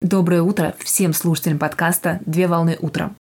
Доброе утро всем слушателям подкаста «Две волны утром».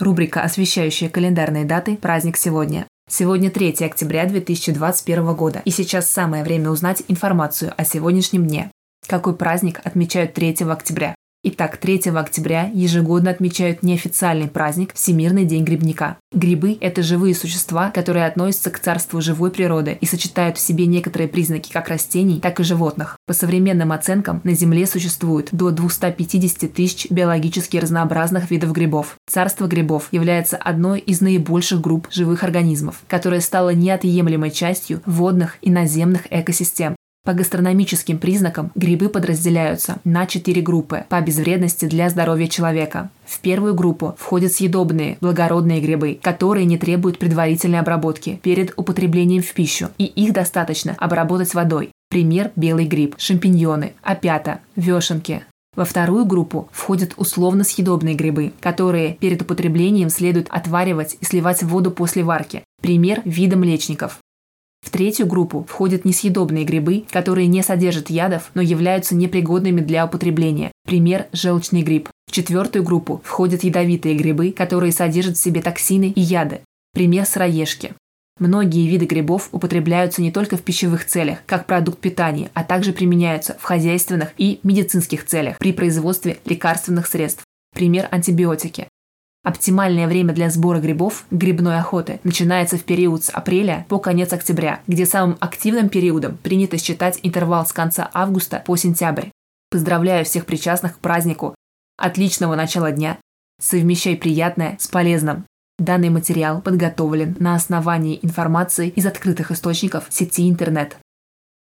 Рубрика, освещающая календарные даты «Праздник сегодня». Сегодня 3 октября 2021 года, и сейчас самое время узнать информацию о сегодняшнем дне. Какой праздник отмечают 3 октября? Итак, 3 октября ежегодно отмечают неофициальный праздник Всемирный день грибника. Грибы – это живые существа, которые относятся к царству живой природы и сочетают в себе некоторые признаки как растений, так и животных. По современным оценкам, на Земле существует до 250 тысяч биологически разнообразных видов грибов. Царство грибов является одной из наибольших групп живых организмов, которая стала неотъемлемой частью водных и наземных экосистем. По гастрономическим признакам грибы подразделяются на четыре группы по безвредности для здоровья человека. В первую группу входят съедобные, благородные грибы, которые не требуют предварительной обработки перед употреблением в пищу, и их достаточно обработать водой. Пример – белый гриб, шампиньоны, опята, вешенки, во вторую группу входят условно съедобные грибы, которые перед употреблением следует отваривать и сливать в воду после варки. Пример – вида млечников. В третью группу входят несъедобные грибы, которые не содержат ядов, но являются непригодными для употребления. Пример – желчный гриб. В четвертую группу входят ядовитые грибы, которые содержат в себе токсины и яды. Пример – сыроежки. Многие виды грибов употребляются не только в пищевых целях, как продукт питания, а также применяются в хозяйственных и медицинских целях при производстве лекарственных средств. Пример – антибиотики. Оптимальное время для сбора грибов, грибной охоты, начинается в период с апреля по конец октября, где самым активным периодом принято считать интервал с конца августа по сентябрь. Поздравляю всех причастных к празднику. Отличного начала дня. Совмещай приятное с полезным. Данный материал подготовлен на основании информации из открытых источников сети интернет.